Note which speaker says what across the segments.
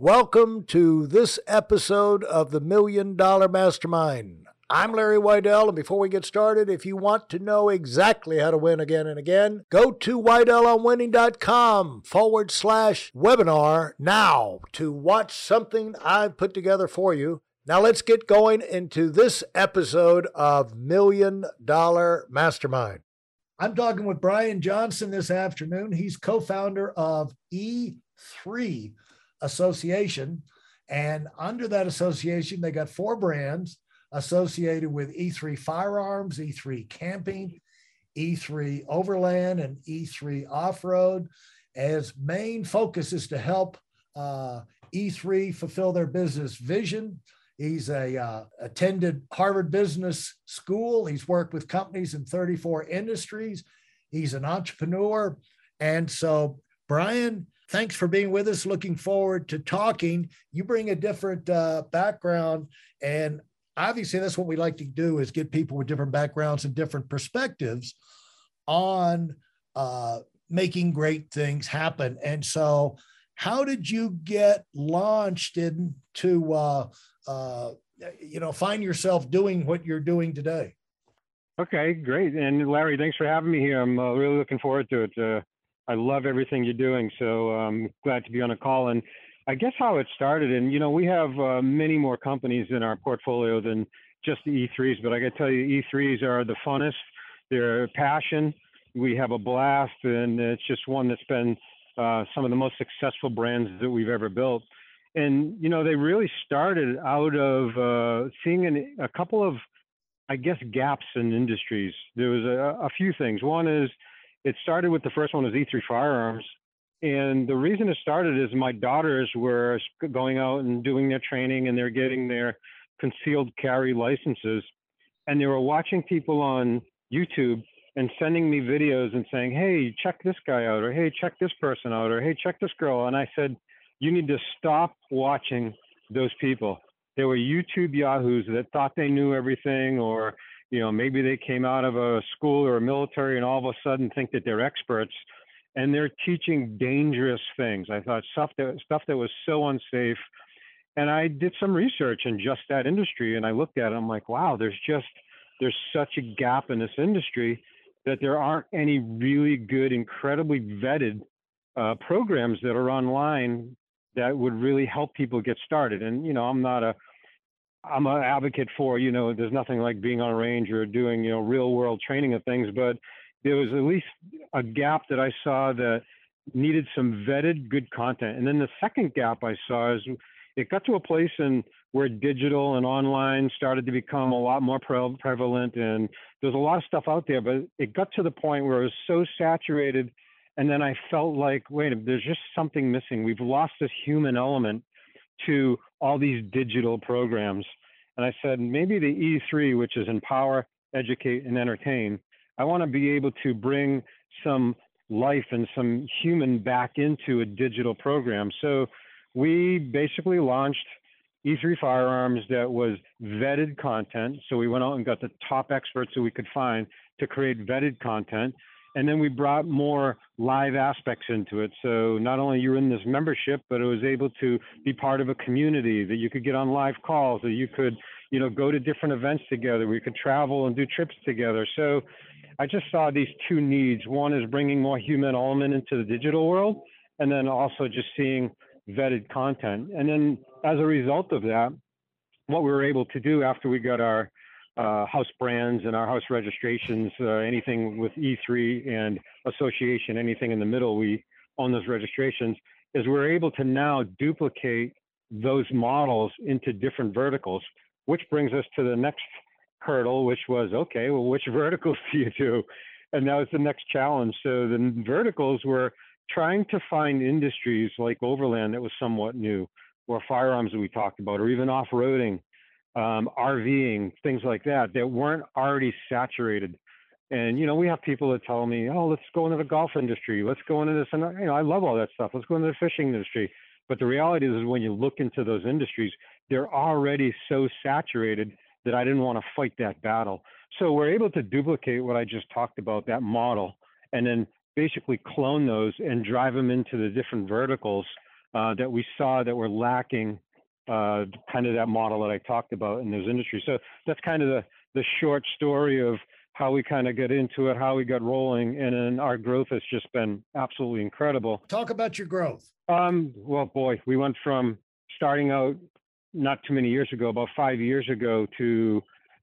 Speaker 1: Welcome to this episode of the Million Dollar Mastermind. I'm Larry Weidel, and before we get started, if you want to know exactly how to win again and again, go to WeidelOnWinning.com forward slash webinar now to watch something I've put together for you. Now let's get going into this episode of Million Dollar Mastermind. I'm talking with Brian Johnson this afternoon. He's co founder of E3 Association. And under that association, they got four brands associated with E3 Firearms, E3 Camping, E3 Overland, and E3 Off Road. As main focus is to help uh, E3 fulfill their business vision. He's a uh, attended Harvard Business School. He's worked with companies in 34 industries. He's an entrepreneur, and so Brian, thanks for being with us. Looking forward to talking. You bring a different uh, background, and obviously that's what we like to do is get people with different backgrounds and different perspectives on uh, making great things happen. And so, how did you get launched into uh, uh, you know find yourself doing what you're doing today?
Speaker 2: Okay, great. And Larry, thanks for having me here. I'm uh, really looking forward to it. I love everything you're doing, so I'm um, glad to be on a call. And I guess how it started, and you know, we have uh, many more companies in our portfolio than just the E3s, but I got to tell you, E3s are the funnest. They're passion. We have a blast, and it's just one that's been uh, some of the most successful brands that we've ever built. And you know, they really started out of uh, seeing an, a couple of, I guess, gaps in industries. There was a, a few things. One is it started with the first one was E3 Firearms, and the reason it started is my daughters were going out and doing their training and they're getting their concealed carry licenses. And they were watching people on YouTube and sending me videos and saying, hey, check this guy out, or hey, check this person out, or hey, check this girl. And I said, you need to stop watching those people. They were YouTube yahoos that thought they knew everything, or you know maybe they came out of a school or a military and all of a sudden think that they're experts and they're teaching dangerous things. I thought stuff that stuff that was so unsafe. And I did some research in just that industry, and I looked at it. I'm like, wow, there's just there's such a gap in this industry that there aren't any really good, incredibly vetted uh, programs that are online that would really help people get started. And you know, I'm not a I'm an advocate for, you know, there's nothing like being on a range or doing, you know, real world training of things, but there was at least a gap that I saw that needed some vetted good content. And then the second gap I saw is it got to a place in where digital and online started to become a lot more pre- prevalent and there's a lot of stuff out there, but it got to the point where it was so saturated. And then I felt like, wait, there's just something missing. We've lost this human element to all these digital programs. And I said, maybe the E3, which is empower, educate, and entertain, I want to be able to bring some life and some human back into a digital program. So we basically launched E3 Firearms that was vetted content. So we went out and got the top experts that we could find to create vetted content. And then we brought more live aspects into it. So not only you're in this membership, but it was able to be part of a community that you could get on live calls, that you could, you know, go to different events together. We could travel and do trips together. So I just saw these two needs. One is bringing more human element into the digital world, and then also just seeing vetted content. And then as a result of that, what we were able to do after we got our uh, house brands and our house registrations, uh, anything with E3 and association, anything in the middle, we own those registrations, is we're able to now duplicate those models into different verticals, which brings us to the next hurdle, which was okay, well, which verticals do you do? And that was the next challenge. So the verticals were trying to find industries like overland that was somewhat new, or firearms that we talked about, or even off roading, um, RVing, things like that, that weren't already saturated. And you know, we have people that tell me, "Oh, let's go into the golf industry. Let's go into this." And you know, I love all that stuff. Let's go into the fishing industry. But the reality is, is when you look into those industries, they're already so saturated that I didn't want to fight that battle. So we're able to duplicate what I just talked about, that model, and then basically clone those and drive them into the different verticals uh, that we saw that were lacking uh, kind of that model that I talked about in those industries. So that's kind of the, the short story of how we kind of get into it, how we got rolling, and then our growth has just been absolutely incredible.
Speaker 1: Talk about your growth.
Speaker 2: Um, well, boy, we went from starting out not too many years ago, about five years ago, to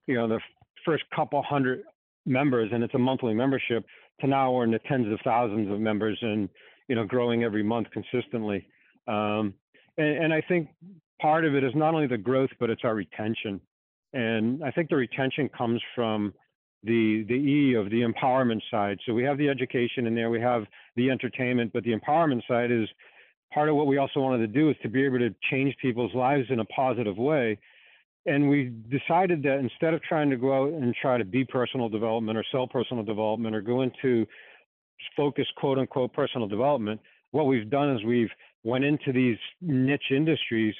Speaker 2: you know the first couple hundred members, and it's a monthly membership, to now we're in the tens of thousands of members, and you know growing every month consistently. Um, and, and I think part of it is not only the growth, but it's our retention. And I think the retention comes from the the E of the empowerment side. So we have the education in there, we have the entertainment, but the empowerment side is part of what we also wanted to do is to be able to change people's lives in a positive way. And we decided that instead of trying to go out and try to be personal development or sell personal development or go into focus quote unquote personal development, what we've done is we've went into these niche industries,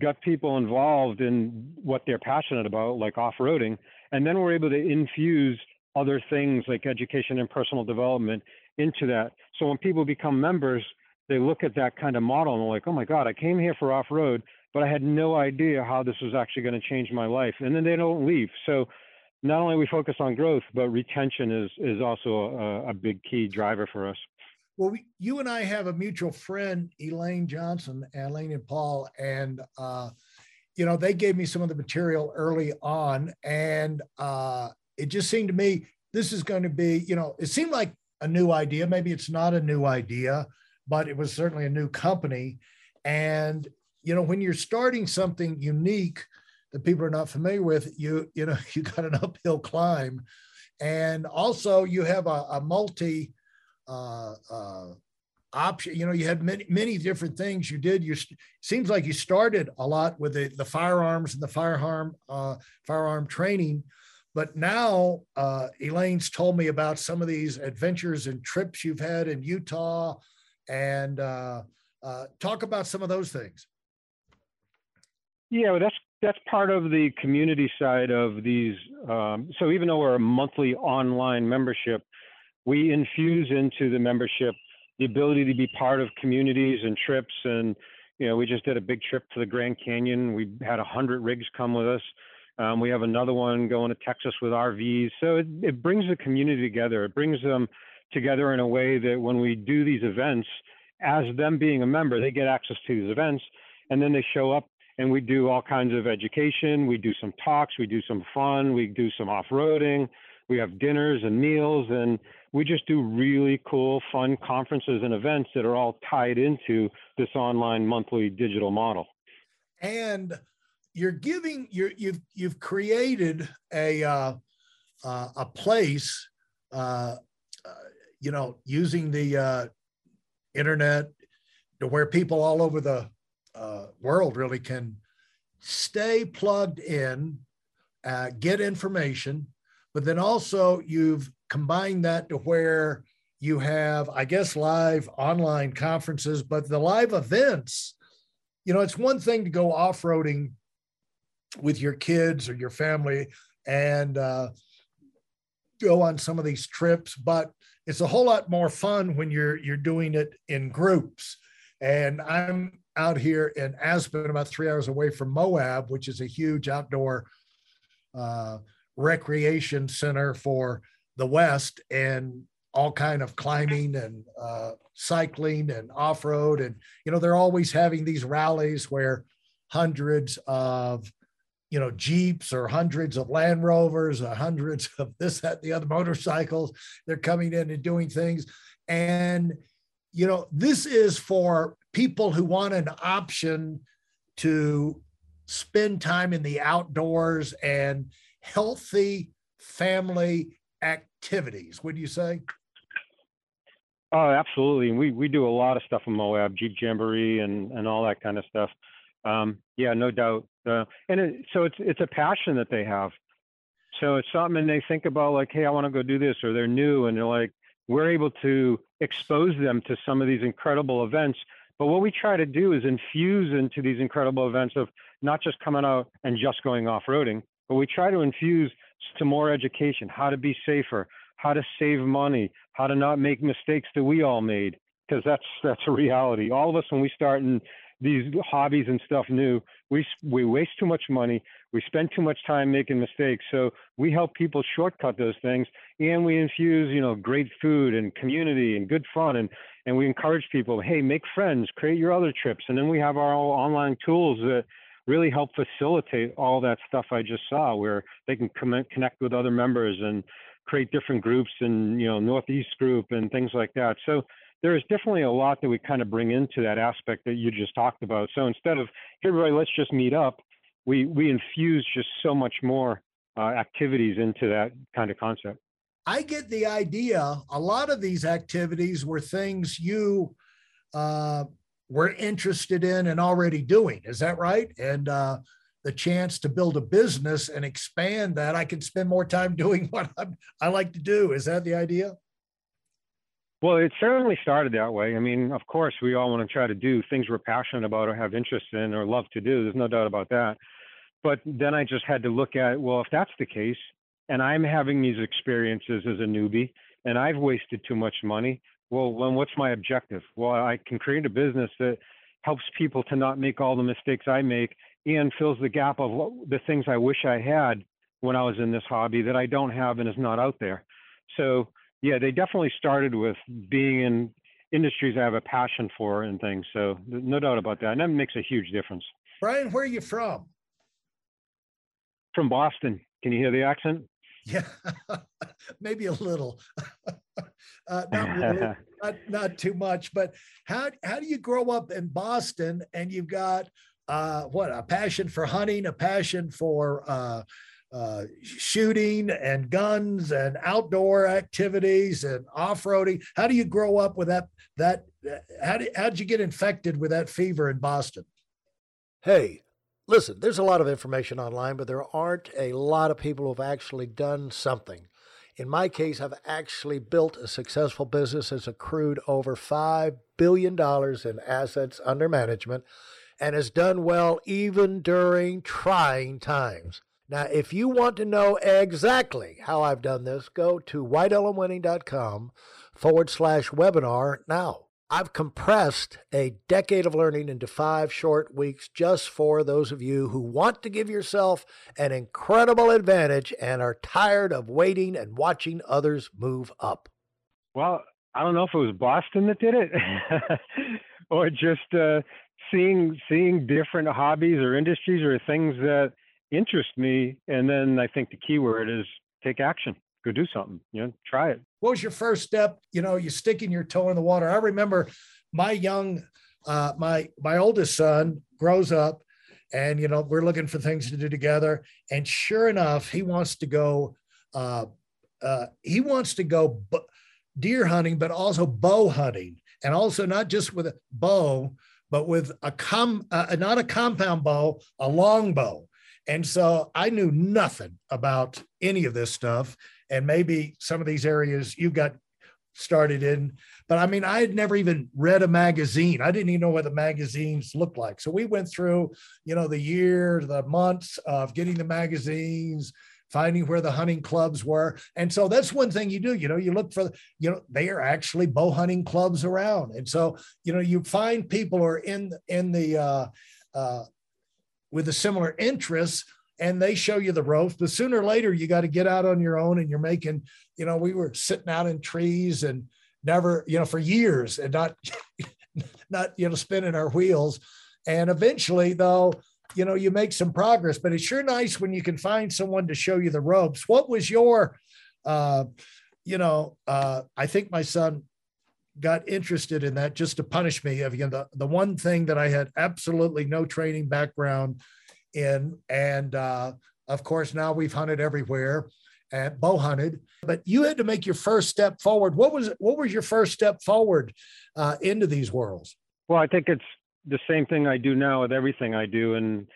Speaker 2: got people involved in what they're passionate about, like off-roading, and then we're able to infuse other things like education and personal development into that. So when people become members, they look at that kind of model and they're like, oh my God, I came here for off road, but I had no idea how this was actually going to change my life. And then they don't leave. So not only we focus on growth, but retention is is also a, a big key driver for us.
Speaker 1: Well, we, you and I have a mutual friend, Elaine Johnson, Elaine and Paul, and uh, you know they gave me some of the material early on, and uh, it just seemed to me this is going to be, you know, it seemed like a new idea. Maybe it's not a new idea, but it was certainly a new company. And you know, when you're starting something unique that people are not familiar with, you you know, you got an uphill climb, and also you have a, a multi uh, uh, option. You know, you had many many different things you did. You seems like you started a lot with the the firearms and the firearm uh, firearm training. But now uh, Elaine's told me about some of these adventures and trips you've had in Utah and uh, uh, talk about some of those things.
Speaker 2: Yeah, well, that's that's part of the community side of these. Um, so even though we're a monthly online membership, we infuse into the membership the ability to be part of communities and trips. And you know, we just did a big trip to the Grand Canyon. We had a hundred rigs come with us. Um, we have another one going to Texas with RVs. So it, it brings the community together. It brings them together in a way that when we do these events, as them being a member, they get access to these events, and then they show up and we do all kinds of education. We do some talks, we do some fun, we do some off-roading, we have dinners and meals, and we just do really cool, fun conferences and events that are all tied into this online monthly digital model.
Speaker 1: And you're giving you're you've you've created a uh, uh, a place uh, you know, using the uh, internet to where people all over the uh, world really can stay plugged in, uh, get information, but then also you've combined that to where you have, I guess, live online conferences, but the live events, you know, it's one thing to go off roading with your kids or your family and uh, go on some of these trips, but it's a whole lot more fun when you're you're doing it in groups. And I'm out here in Aspen, about three hours away from Moab, which is a huge outdoor uh, recreation center for the West, and all kind of climbing and uh, cycling and off-road. And you know, they're always having these rallies where hundreds of you know jeeps or hundreds of land rovers or hundreds of this that the other motorcycles they're coming in and doing things and you know this is for people who want an option to spend time in the outdoors and healthy family activities would you say
Speaker 2: oh absolutely we we do a lot of stuff in moab jeep jamboree and and all that kind of stuff um, yeah, no doubt. Uh, and it, so it's it's a passion that they have. So it's something they think about like, hey, I want to go do this, or they're new and they're like, we're able to expose them to some of these incredible events. But what we try to do is infuse into these incredible events of not just coming out and just going off-roading, but we try to infuse to more education, how to be safer, how to save money, how to not make mistakes that we all made, because that's that's a reality. All of us when we start in these hobbies and stuff new, we we waste too much money. We spend too much time making mistakes. So we help people shortcut those things, and we infuse you know great food and community and good fun, and and we encourage people, hey, make friends, create your other trips, and then we have our online tools that really help facilitate all that stuff I just saw, where they can connect with other members and create different groups and you know Northeast group and things like that. So there is definitely a lot that we kind of bring into that aspect that you just talked about. So instead of hey everybody, let's just meet up, we we infuse just so much more uh, activities into that kind of concept.
Speaker 1: I get the idea. A lot of these activities were things you uh, were interested in and already doing. Is that right? And uh, the chance to build a business and expand that, I can spend more time doing what I'm, I like to do. Is that the idea?
Speaker 2: Well, it certainly started that way. I mean, of course, we all want to try to do things we're passionate about or have interest in or love to do. There's no doubt about that. But then I just had to look at, well, if that's the case, and I'm having these experiences as a newbie, and I've wasted too much money, well, then what's my objective? Well, I can create a business that helps people to not make all the mistakes I make and fills the gap of what, the things I wish I had when I was in this hobby that I don't have and is not out there. So yeah, they definitely started with being in industries I have a passion for and things. So no doubt about that. And that makes a huge difference.
Speaker 1: Brian, where are you from?
Speaker 2: From Boston. Can you hear the accent?
Speaker 1: Yeah, maybe a little. uh, not, really, not, not too much. But how how do you grow up in Boston and you've got uh, what a passion for hunting, a passion for uh, uh, shooting and guns and outdoor activities and off-roading. How do you grow up with that? That how did how did you get infected with that fever in Boston? Hey, listen. There's a lot of information online, but there aren't a lot of people who've actually done something. In my case, I've actually built a successful business that's accrued over $5 billion in assets under management and has done well even during trying times. Now, if you want to know exactly how I've done this, go to WeidelOnWinning.com forward slash webinar now. I've compressed a decade of learning into five short weeks just for those of you who want to give yourself an incredible advantage and are tired of waiting and watching others move up.
Speaker 2: Well, I don't know if it was Boston that did it or just uh, seeing seeing different hobbies or industries or things that interest me. And then I think the key word is take action. Go do something. You know, try it.
Speaker 1: What was your first step? You know, you sticking your toe in the water. I remember my young, uh, my my oldest son grows up, and you know we're looking for things to do together. And sure enough, he wants to go. Uh, uh, he wants to go b- deer hunting, but also bow hunting, and also not just with a bow, but with a com uh, not a compound bow, a long bow. And so I knew nothing about any of this stuff. And maybe some of these areas you got started in, but I mean, I had never even read a magazine. I didn't even know what the magazines looked like. So we went through, you know, the year, the months of getting the magazines, finding where the hunting clubs were. And so that's one thing you do, you know, you look for, you know, they are actually bow hunting clubs around. And so, you know, you find people who are in, in the, uh, uh, with a similar interests and they show you the ropes but sooner or later you got to get out on your own and you're making you know we were sitting out in trees and never you know for years and not not you know spinning our wheels and eventually though you know you make some progress but it's sure nice when you can find someone to show you the ropes what was your uh you know uh i think my son got interested in that just to punish me. Again, the, the one thing that I had absolutely no training background in. And uh, of course, now we've hunted everywhere and bow hunted, but you had to make your first step forward. What was what was your first step forward uh, into these worlds?
Speaker 2: Well, I think it's the same thing I do now with everything I do, and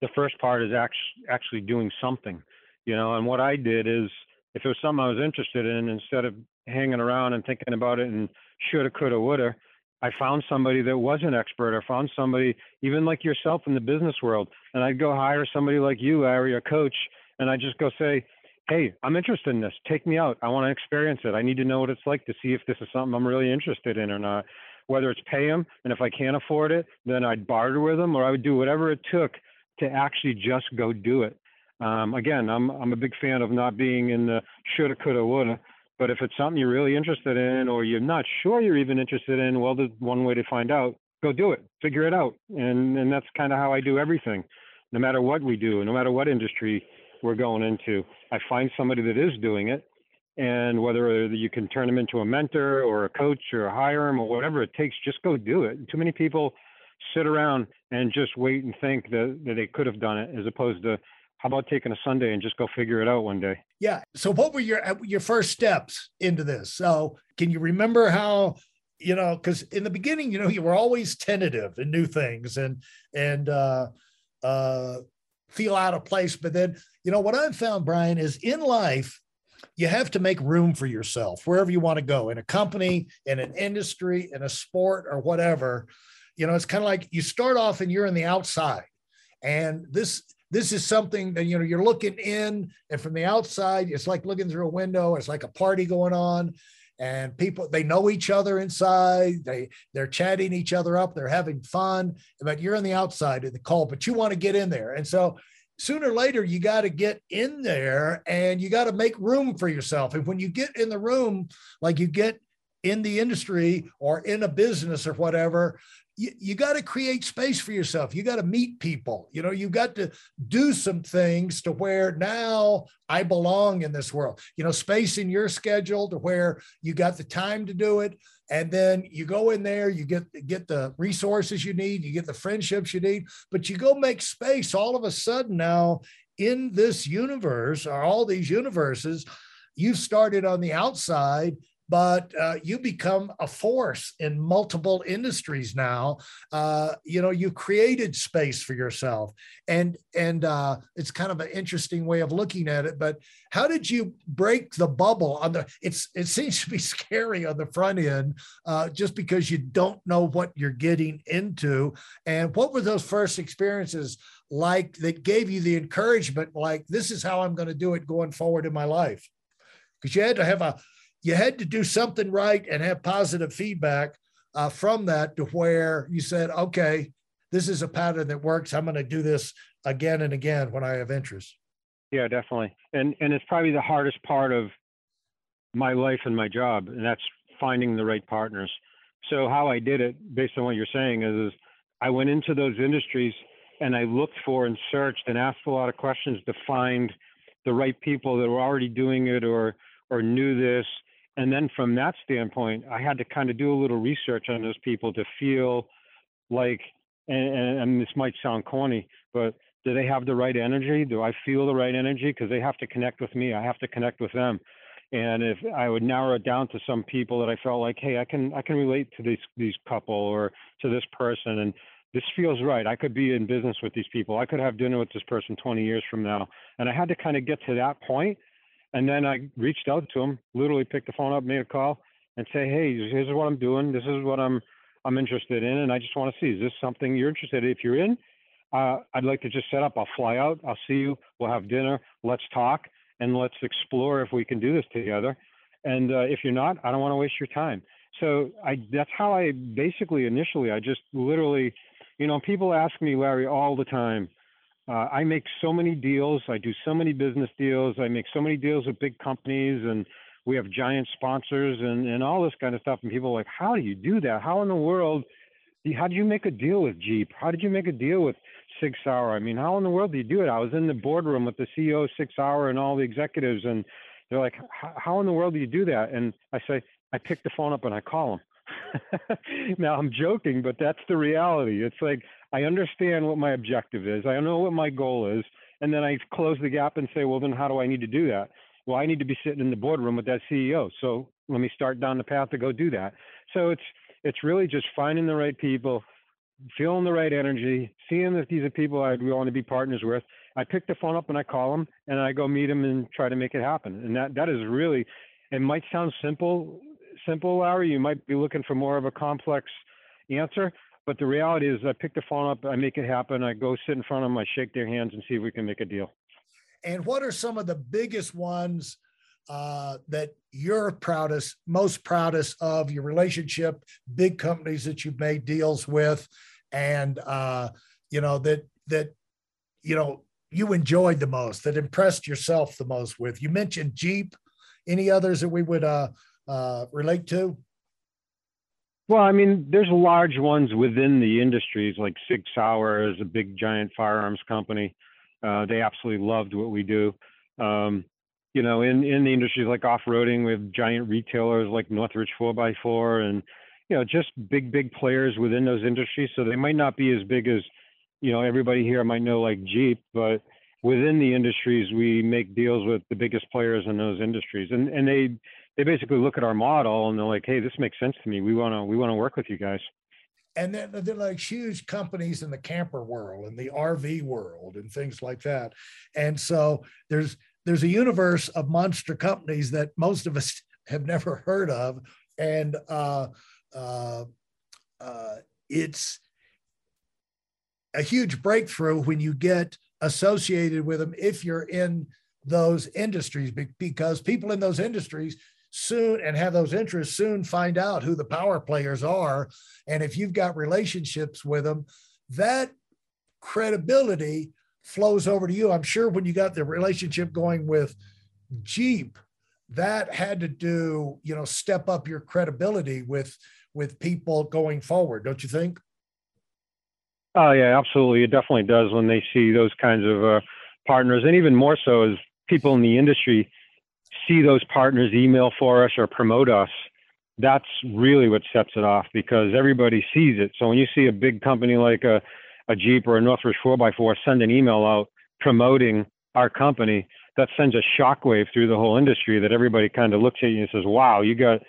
Speaker 2: the first part is actually actually doing something, you know. And what I did is, if it was something I was interested in, instead of hanging around and thinking about it and shoulda, coulda, woulda. I found somebody that was an expert. I found somebody, even like yourself in the business world, and I'd go hire somebody like you, Larry, a coach, and I'd just go say, hey, I'm interested in this. Take me out. I want to experience it. I need to know what it's like to see if this is something I'm really interested in or not. Whether it's pay them, and if I can't afford it, then I'd barter with them, or I would do whatever it took to actually just go do it. Um, again, I'm I'm a big fan of not being in the shoulda, coulda, woulda. But if it's something you're really interested in, or you're not sure you're even interested in, well, there's one way to find out. Go do it. Figure it out. And and that's kind of how I do everything. No matter what we do, no matter what industry we're going into, I find somebody that is doing it, and whether you can turn them into a mentor or a coach or hire them or whatever it takes, just go do it. Too many people sit around and just wait and think that, that they could have done it as opposed to how about taking a Sunday and just go figure it out one day?
Speaker 1: Yeah. So what were your uh, your first steps into this? So can you remember how you know because in the beginning you know you were always tentative in new things and and uh uh feel out of place but then you know what i've found brian is in life you have to make room for yourself wherever you want to go in a company in an industry in a sport or whatever you know it's kind of like you start off and you're in the outside and this this is something that you know you're looking in and from the outside it's like looking through a window it's like a party going on and people they know each other inside they they're chatting each other up they're having fun but you're on the outside of the call but you want to get in there. And so sooner or later you got to get in there and you got to make room for yourself. And when you get in the room like you get in the industry or in a business or whatever you, you got to create space for yourself. You got to meet people. You know, you got to do some things to where now I belong in this world. You know, space in your schedule to where you got the time to do it. And then you go in there, you get get the resources you need, you get the friendships you need, but you go make space all of a sudden now in this universe or all these universes, you started on the outside but uh, you become a force in multiple industries now. Uh, you know, you created space for yourself, and and uh, it's kind of an interesting way of looking at it. But how did you break the bubble on the? It's it seems to be scary on the front end, uh, just because you don't know what you're getting into. And what were those first experiences like that gave you the encouragement? Like this is how I'm going to do it going forward in my life because you had to have a you had to do something right and have positive feedback uh, from that to where you said, okay, this is a pattern that works. I'm going to do this again and again when I have interest.
Speaker 2: Yeah, definitely. And and it's probably the hardest part of my life and my job, and that's finding the right partners. So how I did it, based on what you're saying, is, is I went into those industries and I looked for and searched and asked a lot of questions to find the right people that were already doing it or or knew this and then from that standpoint, I had to kind of do a little research on those people to feel like, and, and this might sound corny, but do they have the right energy? Do I feel the right energy? Because they have to connect with me. I have to connect with them. And if I would narrow it down to some people that I felt like, hey, I can I can relate to these these couple or to this person, and this feels right. I could be in business with these people. I could have dinner with this person 20 years from now. And I had to kind of get to that point and then I reached out to him, literally picked the phone up, made a call, and say, "Hey, here's what I'm doing. This is what I'm I'm interested in, and I just want to see is this something you're interested in? If you're in, uh, I'd like to just set up. I'll fly out. I'll see you. We'll have dinner. Let's talk and let's explore if we can do this together. And uh, if you're not, I don't want to waste your time. So I that's how I basically initially I just literally, you know, people ask me, Larry, all the time uh, I make so many deals. I do so many business deals. I make so many deals with big companies, and we have giant sponsors and, and all this kind of stuff. And people are like, how do you do that? How in the world? How did you make a deal with Jeep? How did you make a deal with Sig Sauer? I mean, how in the world do you do it? I was in the boardroom with the CEO Sig Sauer and all the executives, and they're like, how in the world do you do that? And I say, I pick the phone up and I call them. now I'm joking, but that's the reality. It's like I understand what my objective is. I know what my goal is. And then I close the gap and say, well, then how do I need to do that? Well, I need to be sitting in the boardroom with that CEO. So let me start down the path to go do that. So it's it's really just finding the right people, feeling the right energy, seeing that these are people I'd want to be partners with. I pick the phone up and I call them and I go meet them and try to make it happen. And that that is really, it might sound simple, simple, Larry. You might be looking for more of a complex answer, but the reality is, I pick the phone up, I make it happen. I go sit in front of them, I shake their hands, and see if we can make a deal.
Speaker 1: And what are some of the biggest ones uh, that you're proudest, most proudest of your relationship, big companies that you've made deals with, and uh, you know that that you know you enjoyed the most, that impressed yourself the most with. You mentioned Jeep. Any others that we would uh, uh, relate to?
Speaker 2: Well, I mean, there's large ones within the industries, like Sig Sauer is a big giant firearms company. Uh, they absolutely loved what we do. Um, you know, in in the industries like off-roading, we have giant retailers like Northridge 4x4, and you know, just big big players within those industries. So they might not be as big as you know everybody here might know like Jeep, but within the industries, we make deals with the biggest players in those industries, and and they they basically look at our model and they're like, hey, this makes sense to me. We want to we want to work with you guys.
Speaker 1: And then they're like huge companies in the camper world and the RV world and things like that. And so there's there's a universe of monster companies that most of us have never heard of, and uh, uh, uh, it's a huge breakthrough when you get associated with them if you're in those industries because people in those industries soon and have those interests soon find out who the power players are. And if you've got relationships with them that credibility flows over to you. I'm sure when you got the relationship going with jeep that had to do you know step up your credibility with with people going forward don't you think?
Speaker 2: Oh yeah absolutely. It definitely does when they see those kinds of uh, partners. And even more so as people in the industry see those partners email for us or promote us, that's really what sets it off because everybody sees it. So when you see a big company like a, a Jeep or a Northridge 4x4 send an email out promoting our company, that sends a shockwave through the whole industry that everybody kind of looks at you and says, wow, you got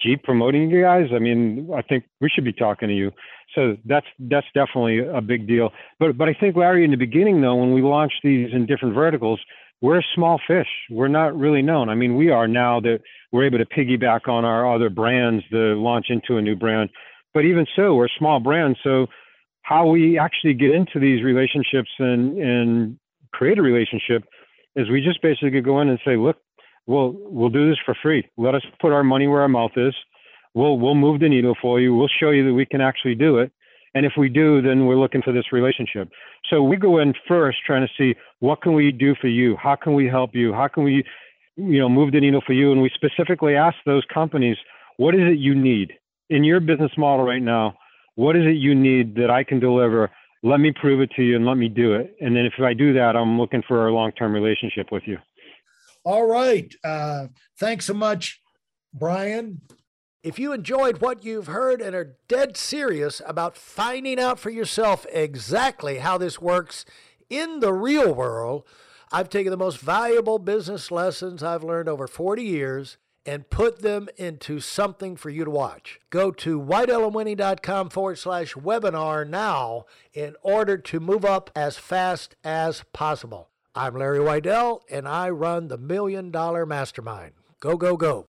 Speaker 2: Jeep promoting you guys? I mean, I think we should be talking to you. So that's that's definitely a big deal. But but I think Larry, in the beginning though, when we launched these in different verticals, we're a small fish. We're not really known. I mean, we are now that we're able to piggyback on our other brands to launch into a new brand. But even so, we're a small brand. So how we actually get into these relationships and and create a relationship is we just basically go in and say, look, we'll we'll do this for free. Let us put our money where our mouth is. We'll we'll move the needle for you. We'll show you that we can actually do it. And if we do, then we're looking for this relationship. So we go in first trying to see what can we do for you? How can we help you? How can we, you know, move the needle for you? And we specifically ask those companies, what is it you need in your business model right now? What is it you need that I can deliver? Let me prove it to you and let me do it. And then if I do that, I'm looking for a long-term relationship with you.
Speaker 1: All right. Uh, thanks so much, Brian. If you enjoyed what you've heard and are dead serious about finding out for yourself exactly how this works in the real world, I've taken the most valuable business lessons I've learned over 40 years and put them into something for you to watch. Go to WeidelOnWinning.com forward slash webinar now in order to move up as fast as possible. I'm Larry Weidel, and I run the Million Dollar Mastermind. Go, go, go.